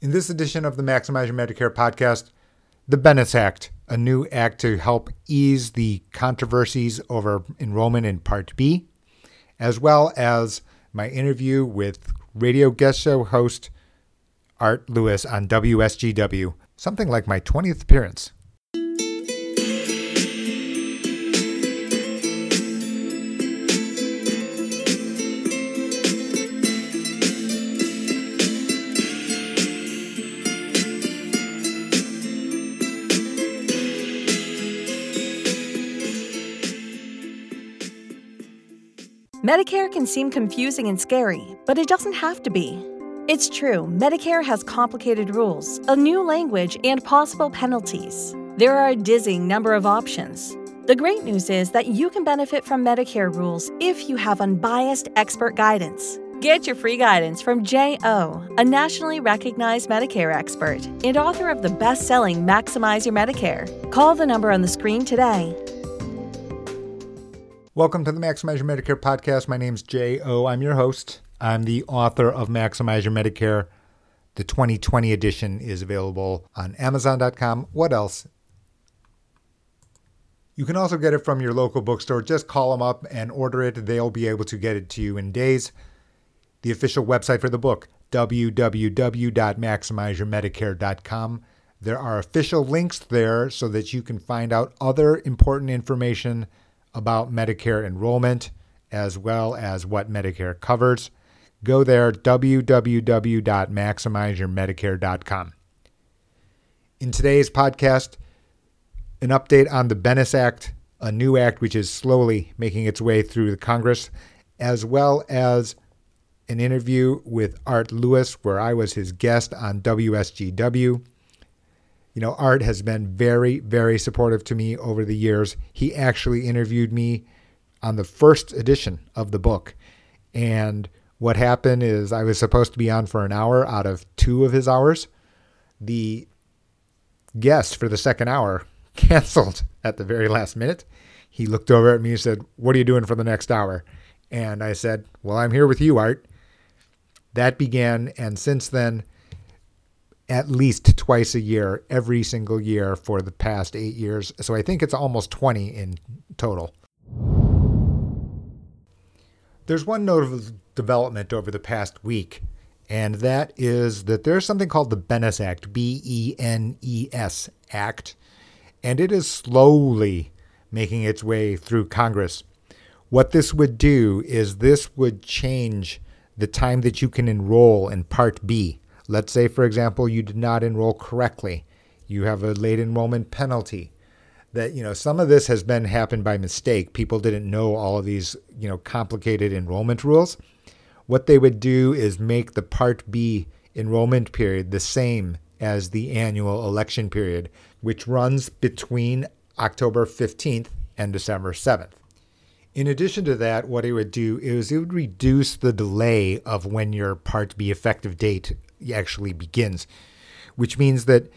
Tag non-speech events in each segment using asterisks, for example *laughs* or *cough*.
In this edition of the Maximize Your Medicare podcast, the BENES Act, a new act to help ease the controversies over enrollment in Part B, as well as my interview with radio guest show host Art Lewis on WSGW, something like my 20th appearance. Medicare can seem confusing and scary, but it doesn't have to be. It's true, Medicare has complicated rules, a new language, and possible penalties. There are a dizzying number of options. The great news is that you can benefit from Medicare rules if you have unbiased expert guidance. Get your free guidance from J.O., a nationally recognized Medicare expert and author of the best selling Maximize Your Medicare. Call the number on the screen today Welcome to the Maximize Your Medicare podcast. My name's J.O. I'm your host. I'm the author of Maximize Your Medicare. The 2020 edition is available on Amazon.com. What else? You can also get it from your local bookstore. Just call them up and order it. They'll be able to get it to you in days. The official website for the book, www.maximizeyourmedicare.com. There are official links there so that you can find out other important information about Medicare enrollment as well as what Medicare covers. Go there, www.maximizeyourmedicare.com. In today's podcast, an update on the BENES Act, a new act which is slowly making its way through the Congress, as well as an interview with Art Lewis, where I was his guest on WSGW. You know, Art has been very, very supportive to me over the years. He actually interviewed me on the first edition of the book. And what happened is I was supposed to be on for an hour out of two of his hours. The guest for the second hour *laughs* canceled at the very last minute. He looked over at me and said, What are you doing for the next hour? And I said, Well, I'm here with you, Art. That began, and since then, at least twice a year, every single year for the past eight years. So I think it's almost 20 in total. There's one notable development over the past week, and that is that there's something called the BENES Act, B E N E S Act, and it is slowly making its way through Congress. What this would do is this would change the time that you can enroll in Part B Let's say, for example, you did not enroll correctly. You have a late enrollment penalty. That, you know, some of this has been happened by mistake. People didn't know all of these, you know, complicated enrollment rules. What they would do is make the Part B enrollment period the same as the annual election period, which runs between October 15th and December 7th. In addition to that, what it would do is it would reduce the delay of when your Part B effective date actually begins, which means that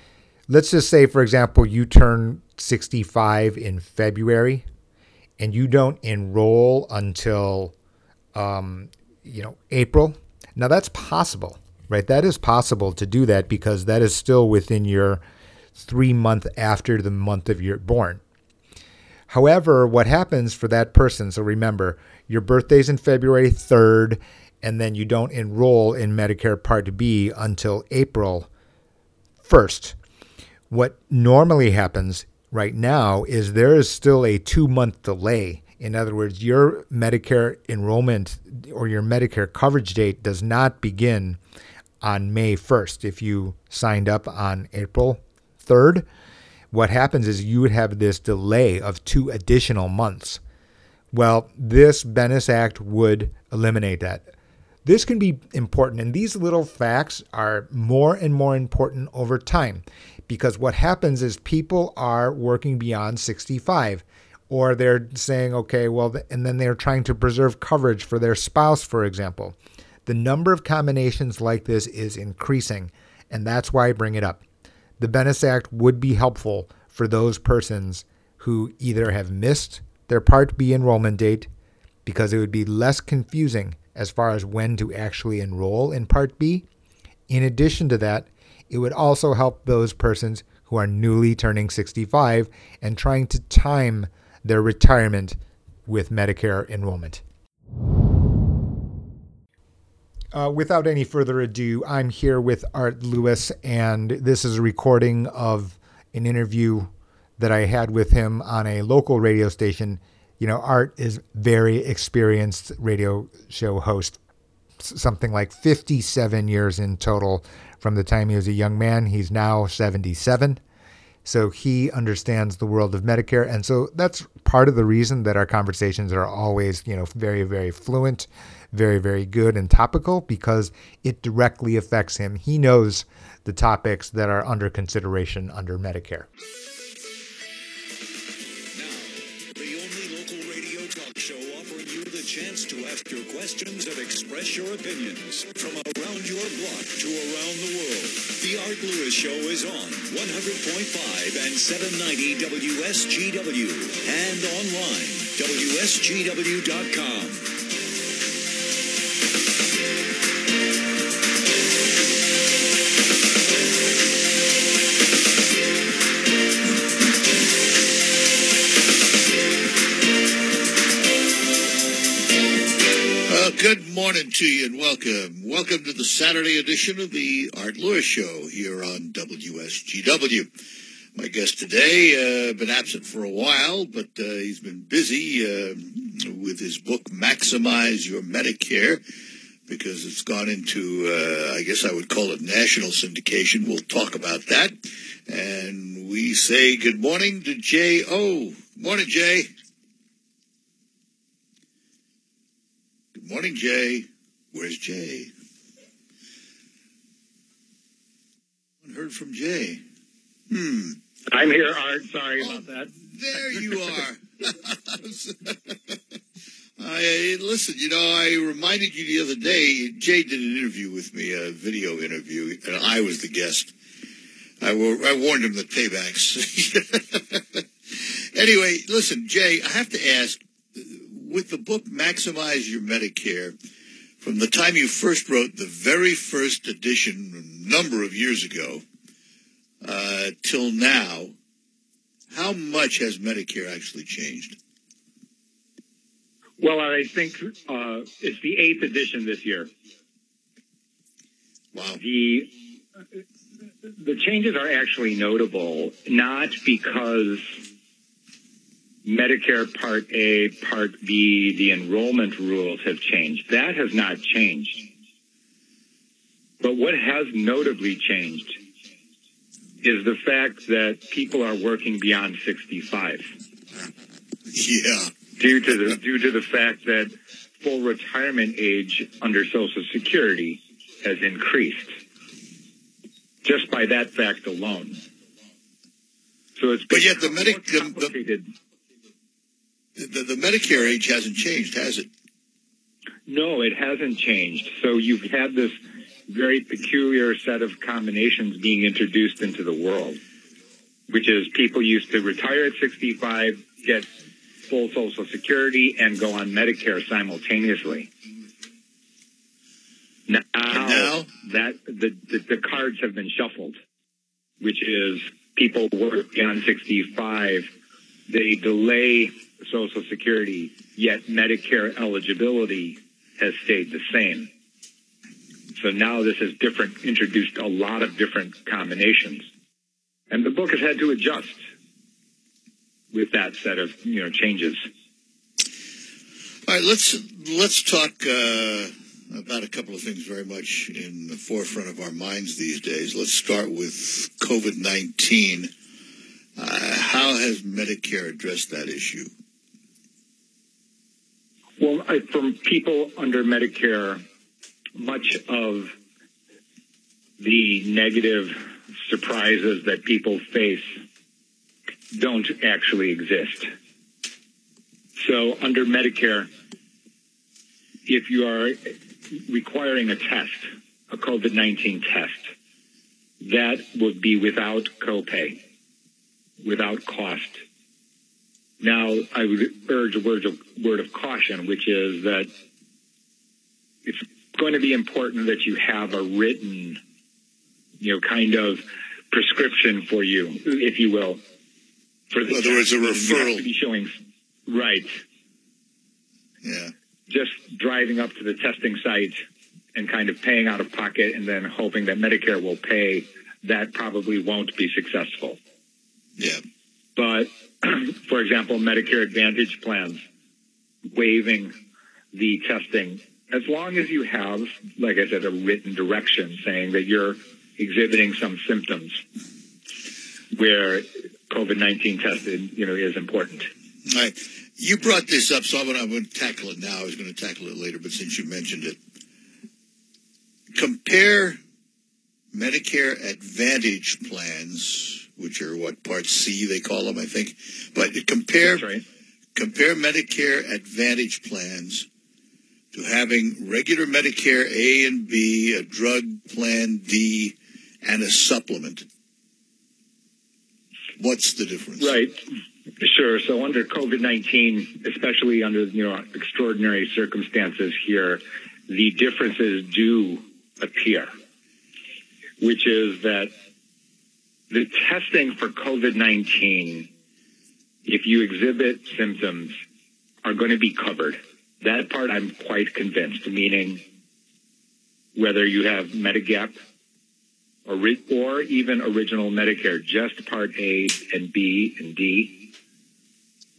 let's just say, for example, you turn 65 in February and you don't enroll until, um, you know, April. Now that's possible, right? That is possible to do that because that is still within your three month after the month of your born. However, what happens for that person? So remember, your birthday's in February 3rd and then you don't enroll in Medicare Part B until April 1st. What normally happens right now is there is still a two month delay. In other words, your Medicare enrollment or your Medicare coverage date does not begin on May 1st. If you signed up on April 3rd, what happens is you would have this delay of two additional months. Well, this BENES Act would eliminate that. This can be important, and these little facts are more and more important over time because what happens is people are working beyond 65 or they're saying, okay, well, and then they're trying to preserve coverage for their spouse, for example. The number of combinations like this is increasing, and that's why I bring it up. The BENES Act would be helpful for those persons who either have missed their Part B enrollment date because it would be less confusing as far as when to actually enroll in Part B. In addition to that, It would also help those persons who are newly turning 65 and trying to time their retirement with Medicare enrollment. Uh, without any further ado, I'm here with Art Lewis, and this is a recording of an interview that I had with him on a local radio station. You know, Art is very experienced radio show host, something like 57 years in total from the time he was a young man. He's now 77. So he understands the world of Medicare. And so that's part of the reason that our conversations are always, you know, very, very fluent very, very good and topical because it directly affects him. He knows the topics that are under consideration under Medicare. Questions and express your opinions from around your block to around the world. The Art Lewis Show is on 100.5 and 790 WSGW and online WSGW.com. Good morning to you and welcome. Welcome to the Saturday edition of the Art Lewis Show here on WSGW. My guest today, uh, been absent for a while, but uh, he's been busy uh, with his book, Maximize Your Medicare, because it's gone into, uh, I guess I would call it national syndication. We'll talk about that. And we say good morning to Jay O. Morning, Jay. Morning, Jay. Where's Jay? Heard from Jay. Hmm. I'm here, Art. Sorry oh, about that. There you are. *laughs* I listen. You know, I reminded you the other day. Jay did an interview with me, a video interview, and I was the guest. I, I warned him the paybacks. *laughs* anyway, listen, Jay. I have to ask with the book Maximize Your Medicare, from the time you first wrote the very first edition a number of years ago uh, till now, how much has Medicare actually changed? Well, I think uh, it's the eighth edition this year. Wow. The the changes are actually notable, not because Medicare Part A, Part B, the enrollment rules have changed. That has not changed. But what has notably changed is the fact that people are working beyond 65. Yeah. Due to the, due to the fact that full retirement age under Social Security has increased. Just by that fact alone. So it's but yet the medic the, the, the Medicare age hasn't changed, has it? No, it hasn't changed. So you've had this very peculiar set of combinations being introduced into the world, which is people used to retire at 65, get full Social Security, and go on Medicare simultaneously. Now, now? that the, the, the cards have been shuffled, which is people work beyond 65, they delay Social Security, yet Medicare eligibility has stayed the same. So now this has different, introduced a lot of different combinations. And the book has had to adjust with that set of, you know, changes. All right, let's, let's talk, uh, about a couple of things very much in the forefront of our minds these days. Let's start with COVID-19. Uh, how has Medicare addressed that issue? From people under Medicare, much of the negative surprises that people face don't actually exist. So under Medicare, if you are requiring a test, a COVID-19 test, that would be without copay, without cost. Now, I would urge a word of, word of caution, which is that it's going to be important that you have a written you know, kind of prescription for you, if you will. For In other words, a referral. to be showing, right. Yeah. Just driving up to the testing site and kind of paying out of pocket and then hoping that Medicare will pay, that probably won't be successful. Yeah. But, *clears throat* for example, Medicare Advantage plans waiving the testing, as long as you have, like I said, a written direction saying that you're exhibiting some symptoms where COVID-19 testing, you know, is important. All right. You brought this up, so I'm going, to, I'm going to tackle it now. I was going to tackle it later, but since you mentioned it, compare Medicare Advantage plans, which are what Part C they call them, I think. But compare right. compare Medicare Advantage plans to having regular Medicare A and B, a drug plan D, and a supplement. What's the difference? Right. Sure. So under COVID-19, especially under, you know, extraordinary circumstances here, the differences do appear, which is that the testing for COVID-19, if you exhibit symptoms, are going to be covered. That part I'm quite convinced, meaning whether you have Medigap or, or even original Medicare, just Part A and B and D,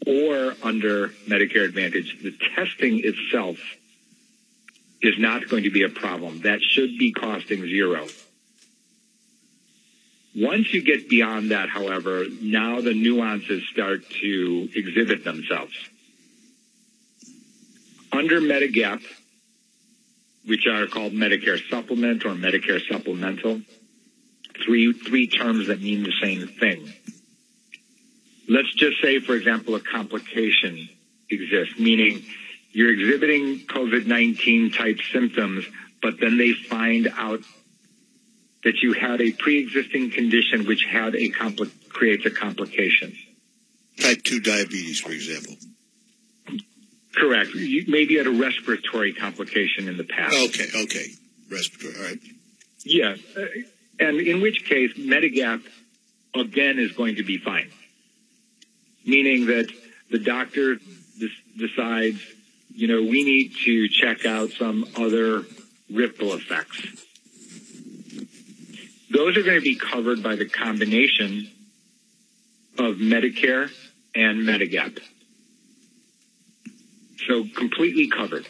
or under Medicare Advantage, the testing itself is not going to be a problem. That should be costing zero. Once you get beyond that, however, now the nuances start to exhibit themselves. Under Medigap, which are called Medicare Supplement or Medicare Supplemental, three three terms that mean the same thing. Let's just say, for example, a complication exists, meaning you're exhibiting COVID-19 type symptoms, but then they find out that you had a pre-existing condition which had a compli- creates a complication. Type 2 diabetes, for example. Correct. You maybe had a respiratory complication in the past. Okay, okay. Respiratory, all right. Yes. uh, and in which case Medigap again is going to be fine, meaning that the doctor des- decides, you know, we need to check out some other ripple effects. Those are going to be covered by the combination of Medicare and Medigap. So completely covered.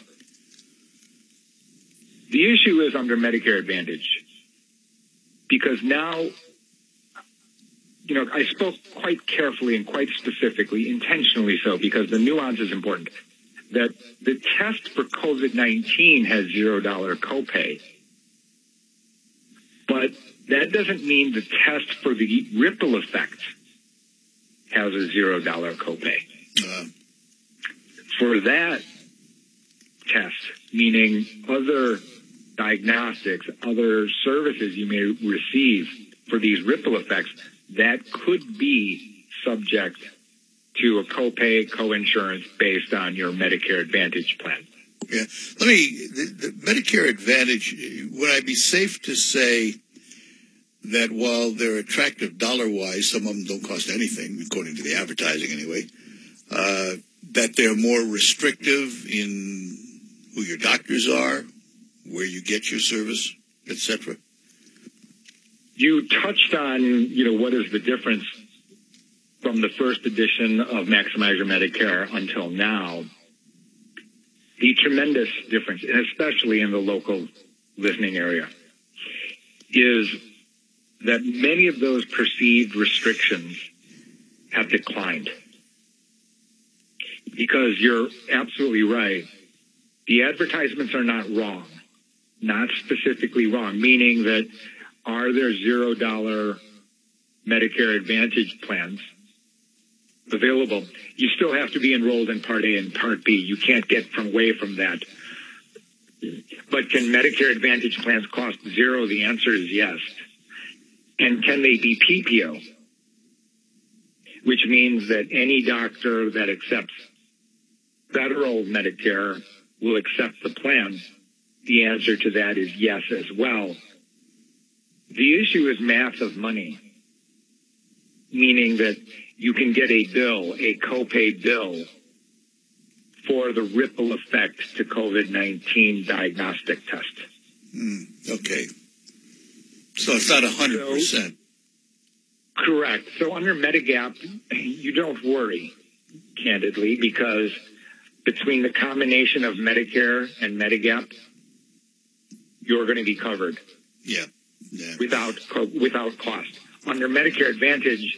The issue is under Medicare Advantage because now, you know, I spoke quite carefully and quite specifically, intentionally so, because the nuance is important, that the test for COVID-19 has $0 copay. But that doesn't mean the test for the ripple effect has a $0 copay. Uh, For that test, meaning other diagnostics, other services you may receive for these ripple effects, that could be subject to a copay coinsurance based on your Medicare Advantage plan. yeah. Let me, the, the Medicare Advantage, would I be safe to say that while they're attractive dollar wise, some of them don't cost anything, according to the advertising anyway, uh, that they're more restrictive in who your doctors are, where you get your service, etc. You touched on, you know, what is the difference from the first edition of Maximize Your Medicare until now. The tremendous difference, and especially in the local listening area, is that many of those perceived restrictions have declined. Because you're absolutely right. The advertisements are not wrong, not specifically wrong, meaning that are there zero dollar Medicare Advantage plans available? You still have to be enrolled in Part A and Part B. You can't get from away from that. But can Medicare Advantage plans cost zero? The answer is yes. And can they be PPO? Which means that any doctor that accepts federal Medicare will accept the plan. The answer to that is yes as well. The issue is math of money, meaning that you can get a bill, a copay bill, for the ripple effect to COVID-19 diagnostic test. Hmm, okay. So it's not 100%. Correct. So under Medigap, you don't worry, candidly, because between the combination of Medicare and Medigap, you're going to be covered yeah. Yeah. without without cost. Under Medicare Advantage,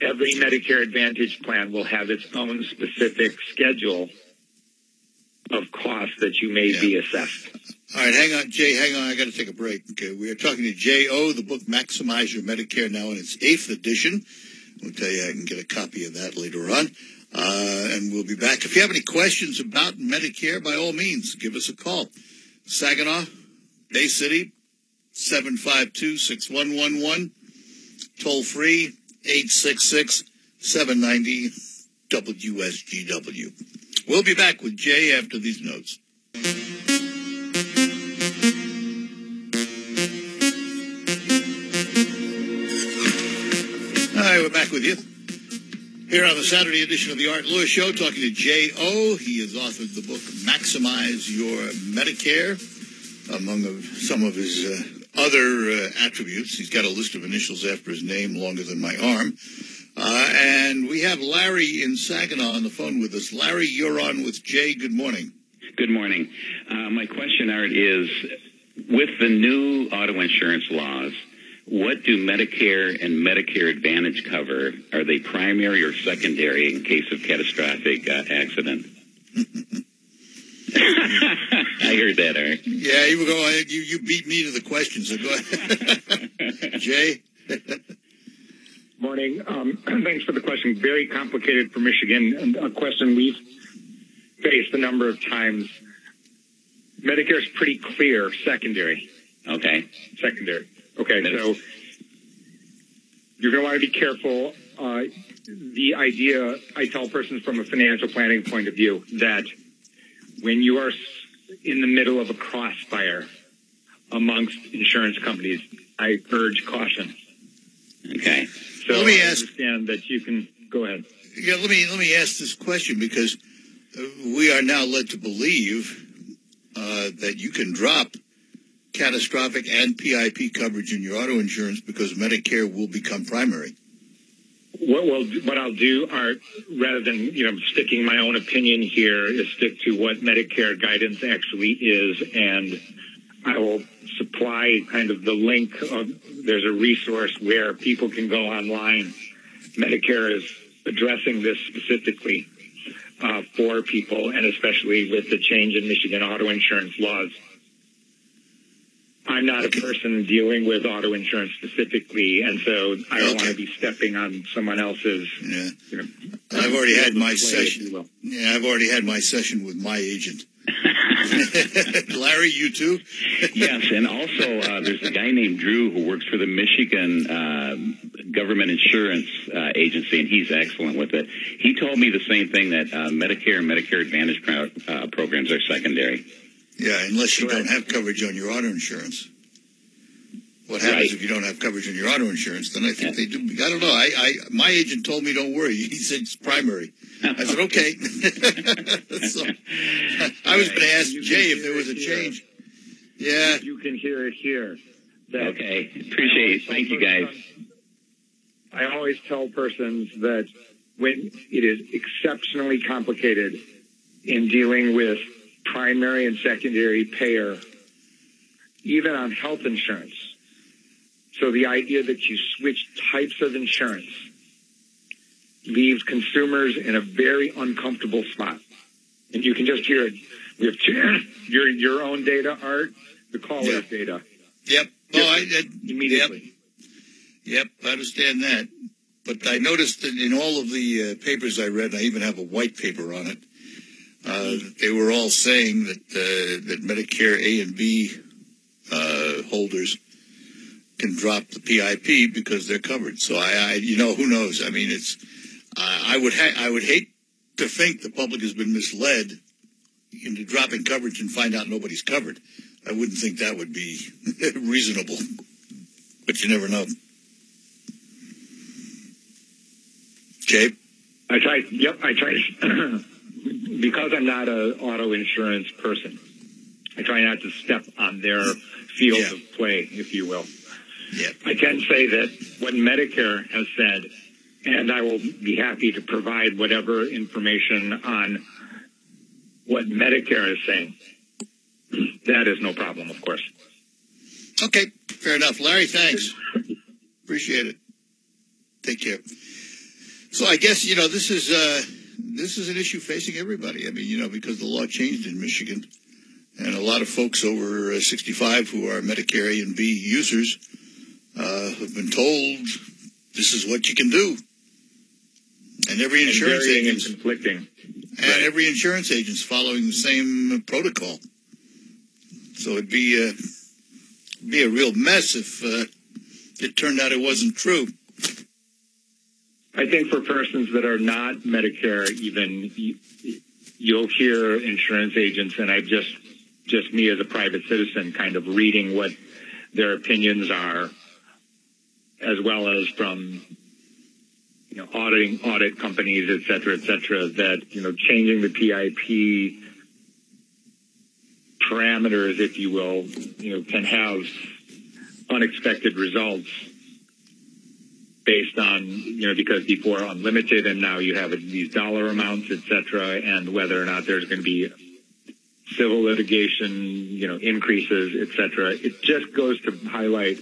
every Medicare Advantage plan will have its own specific schedule of costs that you may Yeah. be assessed. All right, hang on, Jay. Hang on. I got to take a break. Okay, we are talking to J.O. The book "Maximize Your Medicare" now in its eighth edition. We'll tell you I can get a copy of that later on, uh, and we'll be back. If you have any questions about Medicare, by all means, give us a call. Saginaw, Bay City, seven five two six one one one. Toll free eight six six seven ninety WSGW. We'll be back with Jay after these notes. Hi, we're back with you. Here on the Saturday edition of the Art Lewis Show, talking to J.O. He has authored the book Maximize Your Medicare, among of, some of his uh, other uh, attributes. He's got a list of initials after his name longer than my arm. Uh, and we have Larry in Saginaw on the phone with us. Larry, you're on with Jay. Good morning. Good morning. Uh, my question, Art, is with the new auto insurance laws, what do Medicare and Medicare Advantage cover? Are they primary or secondary in case of catastrophic uh, accident? *laughs* I heard that, Art. Yeah, you were going. You you beat me to the question, so go ahead. *laughs* Jay. *laughs* Morning. Um, *clears throat* thanks for the question. Very complicated for Michigan, and a question we've faced a number of times. Medicare is pretty clear, secondary. Okay. Secondary. Okay, so you're going to want to be careful. Uh, the idea, I tell persons from a financial planning point of view, that when you are in the middle of a crossfire amongst insurance companies, I urge caution. Okay. So Let me I ask- understand that you can go ahead. Yeah, let me let me ask this question because uh, we are now led to believe uh, that you can drop catastrophic and PIP coverage in your auto insurance because Medicare will become primary. What will what I'll do, Art, rather than you know sticking my own opinion here, is stick to what Medicare guidance actually is, and I will supply kind of the link. Of, there's a resource where people can go online. Medicare is addressing this specifically uh, for people, and especially with the change in Michigan auto insurance laws. I'm not a person dealing with auto insurance specifically, and so I don't want to be stepping on someone else's. Yeah, You know, I've already had my session. Yeah, I've already had my session with my agent. *laughs* Larry, you too? *laughs* yes, and also uh, there's a guy named Drew who works for the Michigan uh, Government Insurance uh, Agency, and he's excellent with it. He told me the same thing that uh, Medicare and Medicare Advantage pro- uh, programs are secondary. Yeah, unless you Correct. don't have coverage on your auto insurance. What happens Right. if you don't have coverage in your auto insurance? Then I think Yeah. they do. I don't know. I, I my agent told me don't worry. *laughs* He said it's primary. I said okay. *laughs* so, I was going to ask Jay if there was a here. change. Yeah, You can hear it here. That Okay, appreciate it. Thank you, guys. I always tell persons that when it is exceptionally complicated in dealing with primary and secondary payer, even on health insurance. So the idea that you switch types of insurance leaves consumers in a very uncomfortable spot. And you can just hear it. We have *laughs* your, your own data, Art, the caller's Yeah. data yep. Oh, I, I, immediately. Yep, I understand that. But I noticed that in all of the uh, papers I read, I even have a white paper on it. Uh, they were all saying that uh, that Medicare A and B uh, holders can drop the PIP because they're covered. So I, I you know, who knows? I mean, it's I I would ha- I would hate to think the public has been misled into dropping coverage and find out nobody's covered. I wouldn't think that would be *laughs* reasonable. but you never know. Jay? I try. Yep, I try. *clears throat* because I'm not a auto insurance person. I try not to step on their field Yeah. of play, if you will. Yeah. I can say that what Medicare has said, and I will be happy to provide whatever information on what Medicare is saying. That is no problem, of course. Okay, fair enough. Larry, thanks. Appreciate it. Take care. So I guess you know this is uh, this is an issue facing everybody. I mean, you know, because the law changed in Michigan, and a lot of folks over uh, 65 who are Medicare A and B users uh, have been told this is what you can do, and every And insurance and agent conflicting. and every insurance agent's following the same protocol. So it'd be a be a real mess if uh, it turned out it wasn't true. I think for persons that are not Medicare, even you, you'll hear insurance agents, and I just just me as a private citizen, kind of reading what their opinions are, as well as from you know auditing audit companies, et cetera, et cetera. That you know changing the PIP parameters, if you will, you know, can have unexpected results based on, you know, because before unlimited and now you have these dollar amounts, et cetera, and whether or not there's going to be civil litigation, you know, increases, et cetera. It just goes to highlight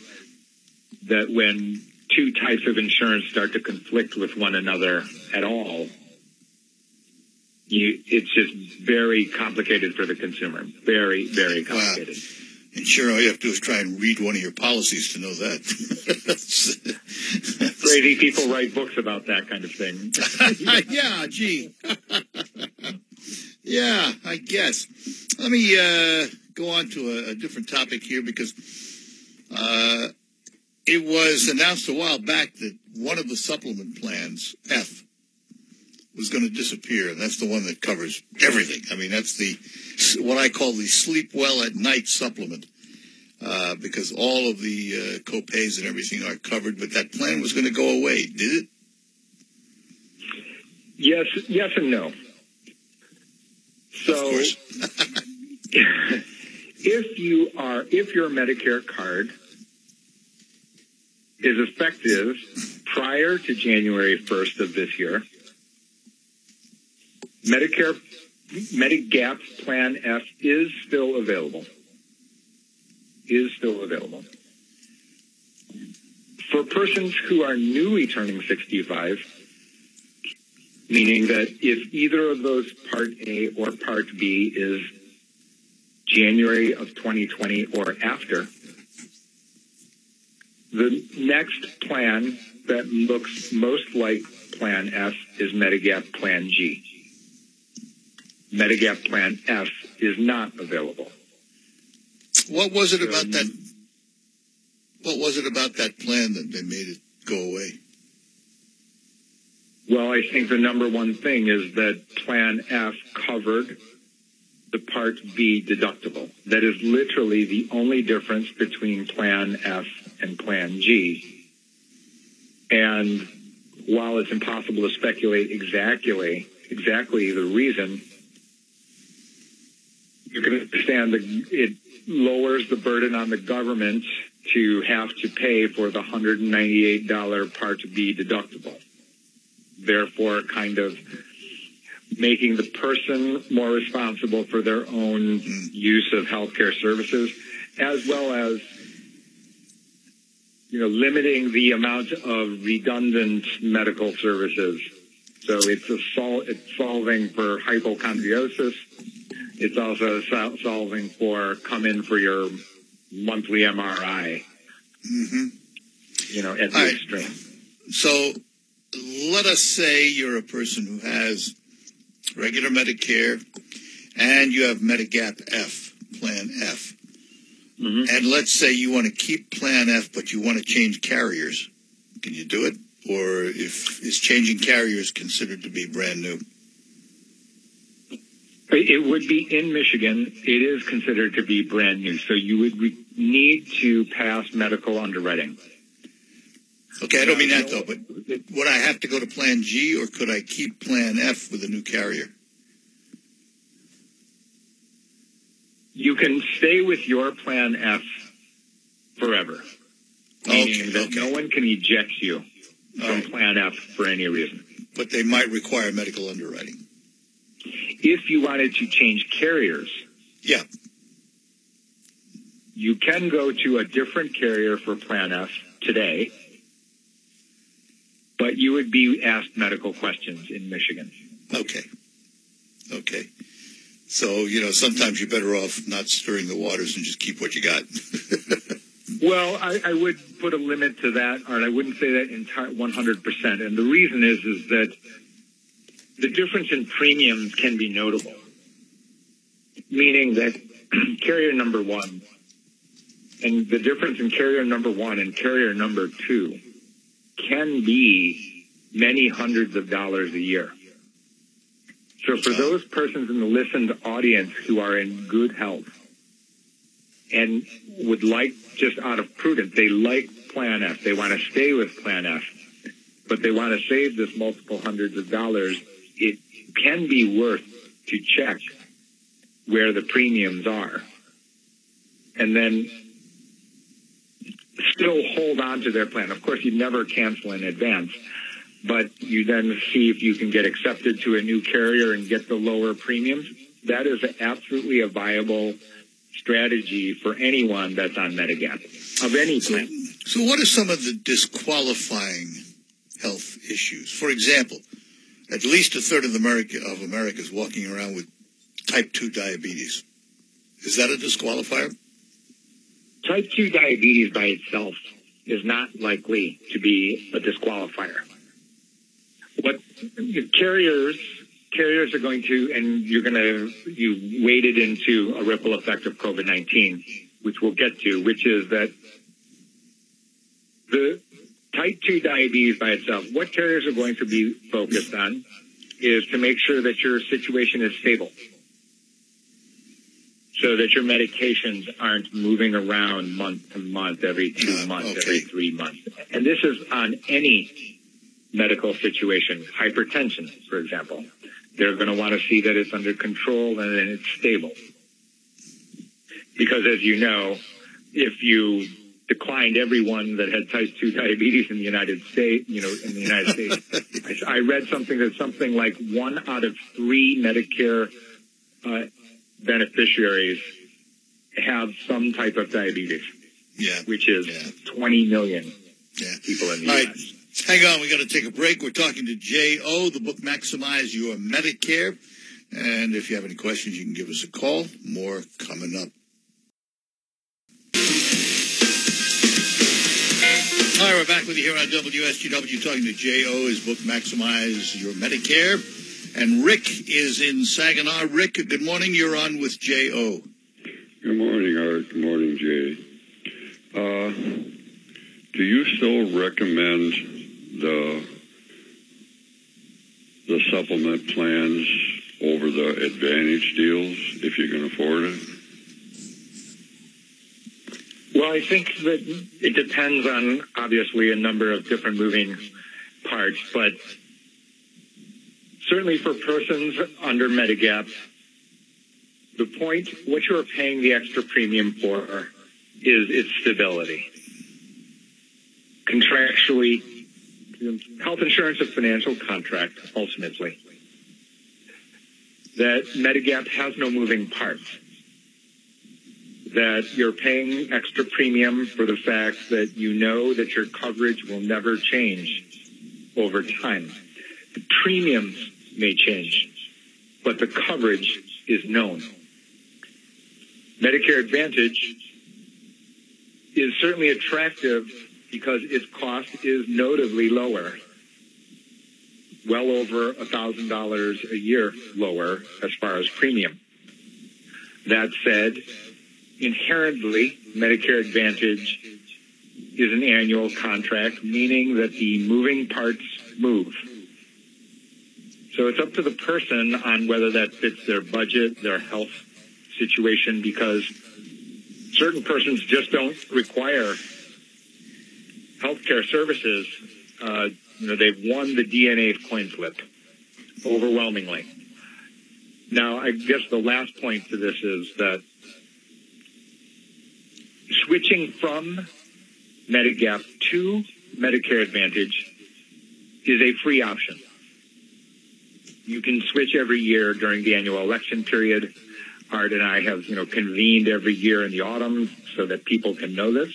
that when two types of insurance start to conflict with one another at all, you, it's just very complicated for the consumer. Very, very complicated. And sure, all you have to do is try and read one of your policies to know that. *laughs* Crazy people write books about that kind of thing. *laughs* yeah, gee. *laughs* yeah, I guess. Let me uh, go on to a, a different topic here because uh, it was announced a while back that one of the supplement plans, F, was going to disappear, and that's the one that covers everything. I mean, that's the what I call the sleep well at night supplement. Uh, because all of the uh, copays and everything are covered, but that plan was going to go away. Did it? Yes, yes and no. So, *laughs* if you are, if your Medicare card is effective prior to January 1st of this year, Medicare, Medigap Plan F is still available. Is still available. For persons who are newly turning 65, meaning that if either of those Part A or Part B is January of 2020 or after, the next plan that looks most like Plan F is Medigap Plan G. Medigap Plan F is not available. What was it about that? What was it about that plan that they made it go away? Well, I think the number one thing is that Plan F covered the Part B deductible. That is literally the only difference between Plan F and Plan G. And while it's impossible to speculate exactly exactly the reason, you can understand that it lowers the burden on the government to have to pay for the $198 Part B deductible therefore kind of making the person more responsible for their own mm-hmm. use of healthcare services, as well as you know limiting the amount of redundant medical services. So it's a sol- it's solving for hypochondrosis. It's also sol- solving for come in for your monthly MRI. Mm-hmm. You know, at the right. extreme. So let us say you're a person who has regular Medicare and you have Medigap F, Plan F. Mhm. And let's say you want to keep Plan F, but you want to change carriers. Can you do it? Or if is changing carriers considered to be brand new? It would be in Michigan. It is considered to be brand new. So you would re- need to pass medical underwriting. Okay, I don't mean that though, but would I have to go to Plan G or could I keep Plan F with a new carrier? You can stay with your Plan F forever. Meaning Okay, that okay. no one can eject you from right. Plan F for any reason. But they might require medical underwriting. If you wanted to change carriers, Yeah. you can go to a different carrier for Plan F today, but you would be asked medical questions in Michigan. Okay. Okay. So, you know, sometimes you're better off not stirring the waters and just keep what you got. *laughs* Well, I, I would put a limit to that, or I wouldn't say that entire 100%. And the reason is, is that the difference in premiums can be notable. Meaning that *clears throat* carrier number one, and the difference in carrier number one and carrier number two can be many hundreds of dollars a year. So for those persons in the listened audience who are in good health, and would like just out of prudence, they like Plan F. They want to stay with Plan F, but they want to save this multiple hundreds of dollars. It can be worth to check where the premiums are, and then still hold on to their plan. Of course, you never cancel in advance, but you then see if you can get accepted to a new carrier and get the lower premiums. That is absolutely a viable strategy for anyone that's on Medigap of any plan. So what are some of the disqualifying health issues? For example, at least a third of America of America is walking around with type 2 diabetes. Is that a disqualifier? Type 2 diabetes by itself is not likely to be a disqualifier. What carriers carriers are going to, and you're going to, you waded into a ripple effect of COVID-19, which we'll get to, which is that the type 2 diabetes by itself, what carriers are going to be focused on is to make sure that your situation is stable. So that your medications aren't moving around month to month, every two months, okay. every three months. And this is on any medical situation, hypertension, for example. They're going to want to see that it's under control and that it's stable. Because as you know, if you declined everyone that had type 2 diabetes in the United States, you know, in the United States, I, I read something that something like one out of three Medicare uh, beneficiaries have some type of diabetes, Yeah. which is Yeah. 20 million Yeah. people in the All U.S. right. Hang on, we got to take a break. We're talking to J.O., the book Maximize Your Medicare. And if you have any questions, you can give us a call. More coming up. Right, we're back with you here on WSGW talking to J.O., his book Maximize Your Medicare. And Rick is in Saginaw. Rick, good morning. You're on with J.O. Good morning, Art. Good morning, Jay. Uh, do you still recommend the the supplement plans over the advantage deals if you can afford it? Well, I think that it depends on obviously a number of different moving parts, but certainly for persons under Medigap, the point, what you're paying the extra premium for is its stability. Contractually, health insurance a financial contract, ultimately. That Medigap has no moving parts that you're paying extra premium for the fact that you know that your coverage will never change over time. The premiums may change, but the coverage is known. Medicare Advantage is certainly attractive because its cost is notably lower. Well over a thousand dollars a year lower as far as premium. That said, inherently, Medicare Advantage is an annual contract, meaning that the moving parts move. So it's up to the person on whether that fits their budget, their health situation, because certain persons just don't require healthcare services. Uh, you know, they've won the DNA coin flip overwhelmingly. Now, I guess the last point to this is that switching from Medigap to Medicare Advantage is a free option. You can switch every year during the annual election period. Art and I have, you know, convened every year in the autumn so that people can know this.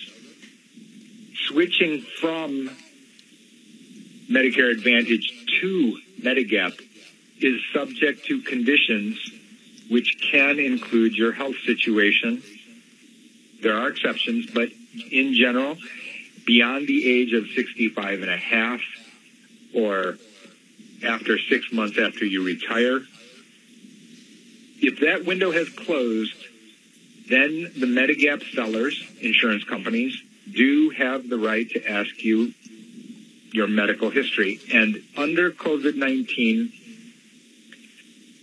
Switching from Medicare Advantage to Medigap is subject to conditions which can include your health situation. There are exceptions, but in general, beyond the age of 65 and a half or after six months after you retire, if that window has closed, then the Medigap sellers, insurance companies, do have the right to ask you your medical history. And under COVID-19,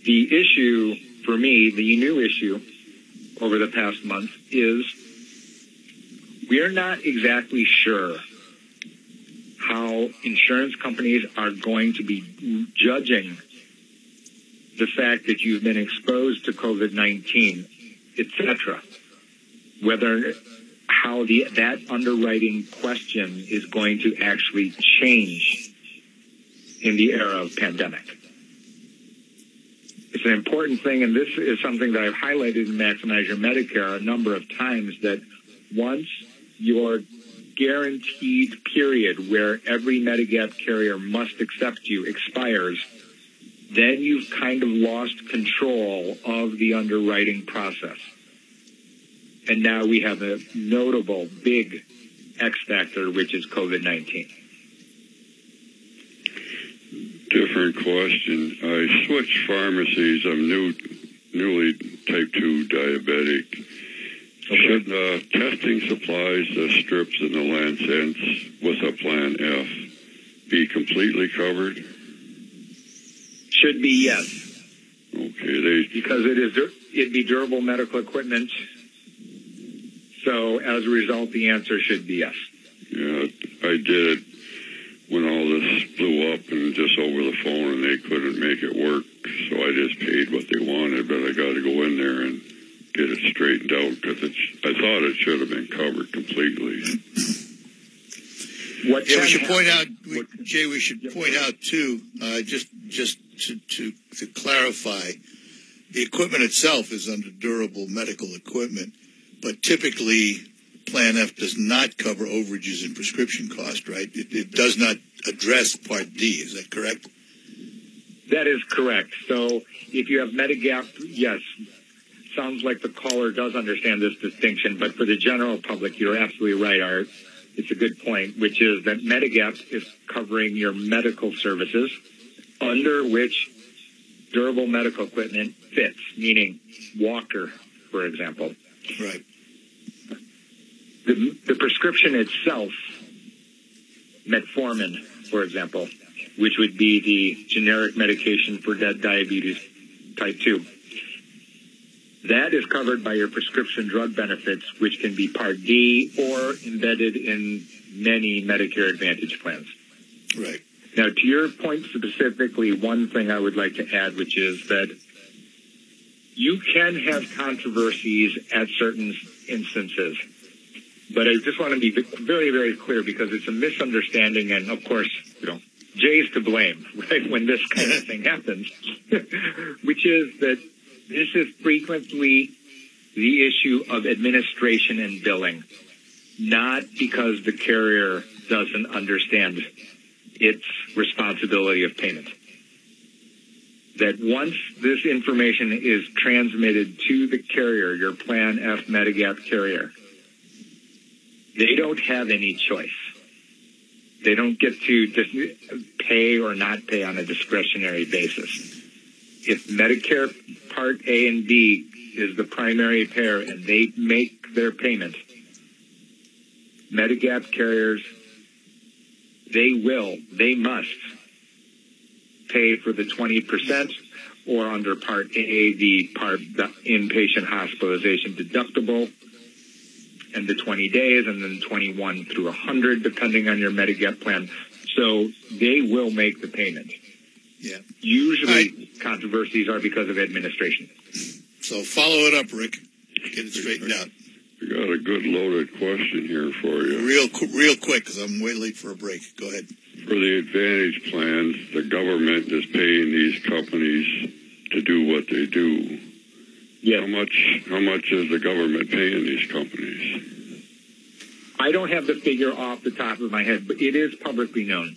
the issue for me, the new issue over the past month is we're not exactly sure how insurance companies are going to be judging the fact that you've been exposed to COVID-19, etc. Whether how the that underwriting question is going to actually change in the era of pandemic. It's an important thing, and this is something that I've highlighted in Maximize Your Medicare a number of times. That once your guaranteed period where every Medigap carrier must accept you expires, then you've kind of lost control of the underwriting process. And now we have a notable big X factor, which is COVID-19. Different question. I switched pharmacies. I'm new, newly type 2 diabetic. Should uh, testing supplies, the strips and the lancets with a Plan F be completely covered? Should be yes. Okay, they because it is it'd be durable medical equipment. So as a result, the answer should be yes. Yeah, I did it when all this blew up and just over the phone, and they couldn't make it work. So I just paid what they wanted, but I got to go in there and get it straightened out because it's. I thought it should have been covered completely. What Yeah, we should point out, we, Jae. We should point out too, uh, just just to, to to clarify, the equipment itself is under durable medical equipment, but typically Plan F does not cover overages and prescription cost. Right? It, it does not address Part D. Is that correct? That is correct. So if you have Medigap, yes, sounds like the caller does understand this distinction, but for the general public, you're absolutely right, Art. It's a good point, which is that Medigap is covering your medical services under which durable medical equipment fits, meaning walker, for example. Right. The, the prescription itself, metformin, for example, which would be the generic medication for di- diabetes type 2. That is covered by your prescription drug benefits, which can be Part D or embedded in many Medicare Advantage plans. Right. Now, to your point specifically, one thing I would like to add, which is that you can have controversies at certain instances. But I just want to be very, very clear because it's a misunderstanding, and of course, you know, Jae's to blame, *laughs* right, when this kind of thing happens, *laughs* which is that this is frequently the issue of administration and billing, not because the carrier doesn't understand its responsibility of payment. That once this information is transmitted to the carrier, your Plan F Medigap carrier, they don't have any choice. They don't get to dis- pay or not pay on a discretionary basis. If Medicare Part A and B is the primary payer and they make their payment, Medigap carriers, they will, they must pay for the 20% or under Part A, the part the inpatient hospitalization deductible. and the 20 days, and then 21 through 100, depending on your Medigap plan. So they will make the payment. Yeah. Usually, Right. controversies are because of administration. So follow it up, Rick. Get it straightened out. We got a good loaded question here for you. Real, real quick, because I'm way late for a break. Go ahead. For the Advantage plans, the government is paying these companies to do what they do. Yes. How much? How much is the government paying these companies? I don't have the figure off the top of my head, but it is publicly known.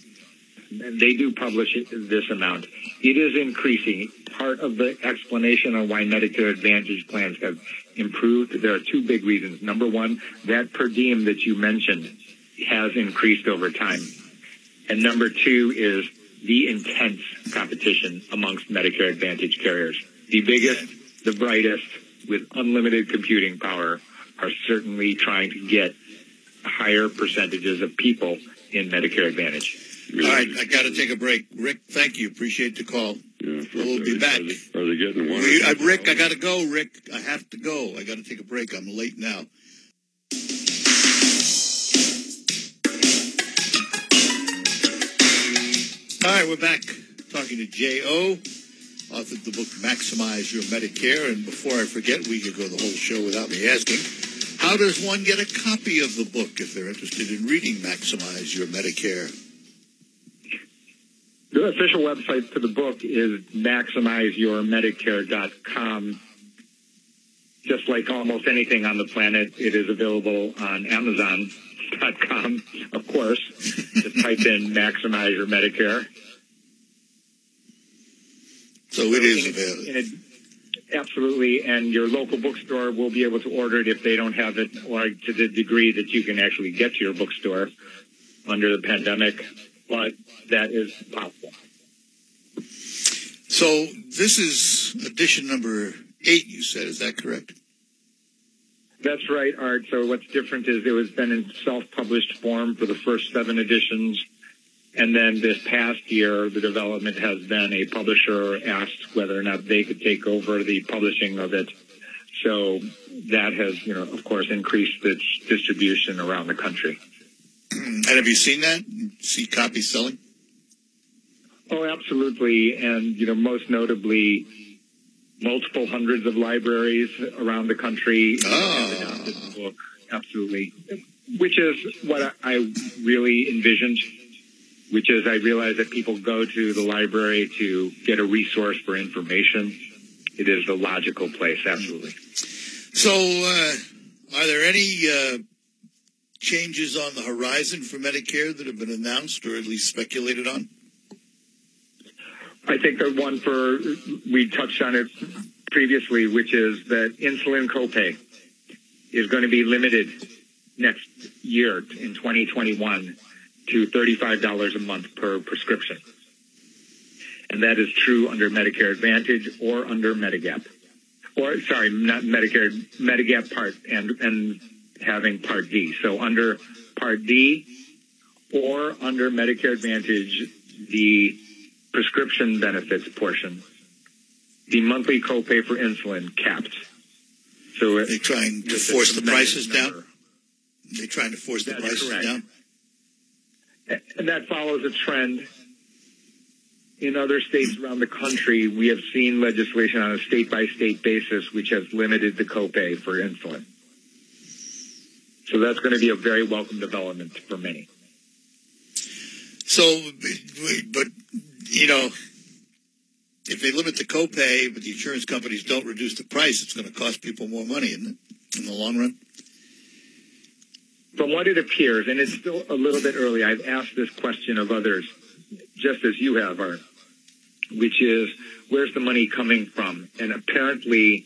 And they do publish this amount. It is increasing. Part of the explanation on why Medicare Advantage plans have improved, there are two big reasons. Number one, that per diem that you mentioned has increased over time. And number two is the intense competition amongst Medicare Advantage carriers. The biggest, the brightest, with unlimited computing power are certainly trying to get higher percentages of people in Medicare Advantage. All right, I got to take a break. Rick, thank you. Appreciate the call. Yeah, We'll be back. Are they getting one? We, uh, Rick, I got to go. Rick, I have to go. I got to take a break. I'm late now. All right, we're back talking to J.O., author of the book Maximize Your Medicare. And before I forget, we could go the whole show without me asking, how does one get a copy of the book if they're interested in reading Maximize Your Medicare? The official website for the book is maximizeyourmedicare.com. Just like almost anything on the planet, it is available on Amazon.com, of course. Just type in Maximize Your Medicare. So it is available. absolutely, and your local bookstore will be able to order it if they don't have it, or to the degree that you can actually get to your bookstore under the pandemic. But that is possible. So this is edition number eight, you said. Is that correct? That's right, Art. So what's different is it was been in self-published form for the first seven editions. And then this past year, the development has been a publisher asked whether or not they could take over the publishing of it. So that has, you know, of course, increased its distribution around the country. And have you seen that? See copies selling? Oh, absolutely. And, you know, most notably, multiple hundreds of libraries around the country Oh. have adopted the book. Absolutely. Which is what I really envisioned, which is I realize that people go to the library to get a resource for information. It is the logical place, absolutely. So, uh, are there any uh, changes on the horizon for Medicare that have been announced or at least speculated on? I think the one for, we touched on it previously, which is that insulin copay is going to be limited next year in 2021 to $35 a month per prescription. And that is true under Medicare Advantage or under Medigap. Or, sorry, not Medicare, Medigap Part and, and having Part D. So under Part D or under Medicare Advantage, the prescription benefits portion, the monthly copay for insulin capped. So it, They trying to force the prices down? They're trying to force the That's prices correct. down? And that follows a trend in other states around the country. We have seen legislation on a state by state basis which has limited the copay for insulin. So that's going to be a very welcome development for many. So, but, you know, if they limit the copay, but the insurance companies don't reduce the price, it's going to cost people more money, isn't it, in the long run? From what it appears, and it's still a little bit early, I've asked this question of others, just as you have, Art, which is, where's the money coming from? And apparently,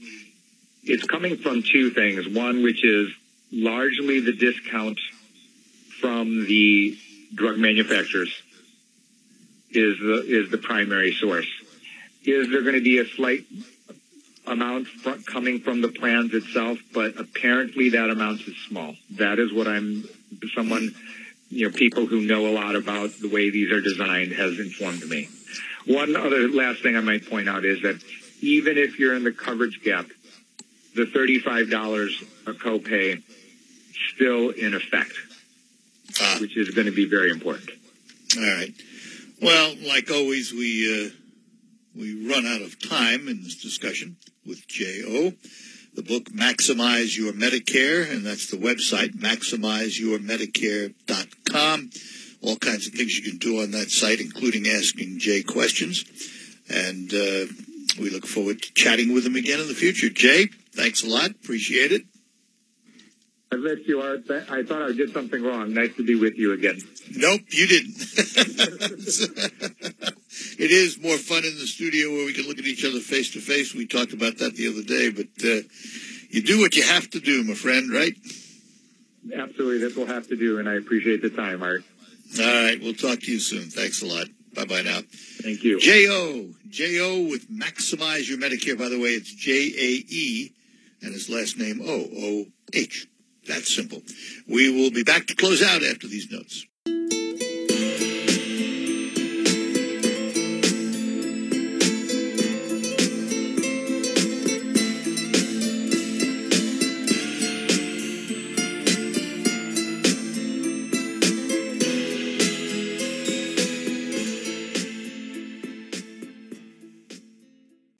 it's coming from two things. One, which is largely the discount from the drug manufacturers is the, is the primary source. Is there going to be a slight amount fr- coming from the plans itself, but apparently that amount is small. That is what I'm, someone, you know, people who know a lot about the way these are designed has informed me. One other last thing I might point out is that even if you're in the coverage gap, the $35 a copay still in effect, Ah. which is going to be very important. All right. Well, like always, we uh, we run out of time in this discussion with Jo. The book Maximize Your Medicare, and that's the website maximizeyourmedicare.com. All kinds of things you can do on that site, including asking Jae questions. And uh, we look forward to chatting with him again in the future. Jae, thanks a lot. Appreciate it. I missed you, Art. I thought I did something wrong. Nice to be with you again. Nope, you didn't. *laughs* it is more fun in the studio where we can look at each other face to face. We talked about that the other day, but uh, you do what you have to do, my friend, right? Absolutely, this will have to do, and I appreciate the time, Art. All right, we'll talk to you soon. Thanks a lot. Bye bye now. Thank you. J.O. J.O. with Maximize Your Medicare. By the way, it's J-A-E and his last name O-O-H. That's simple. We will be back to close out after these notes.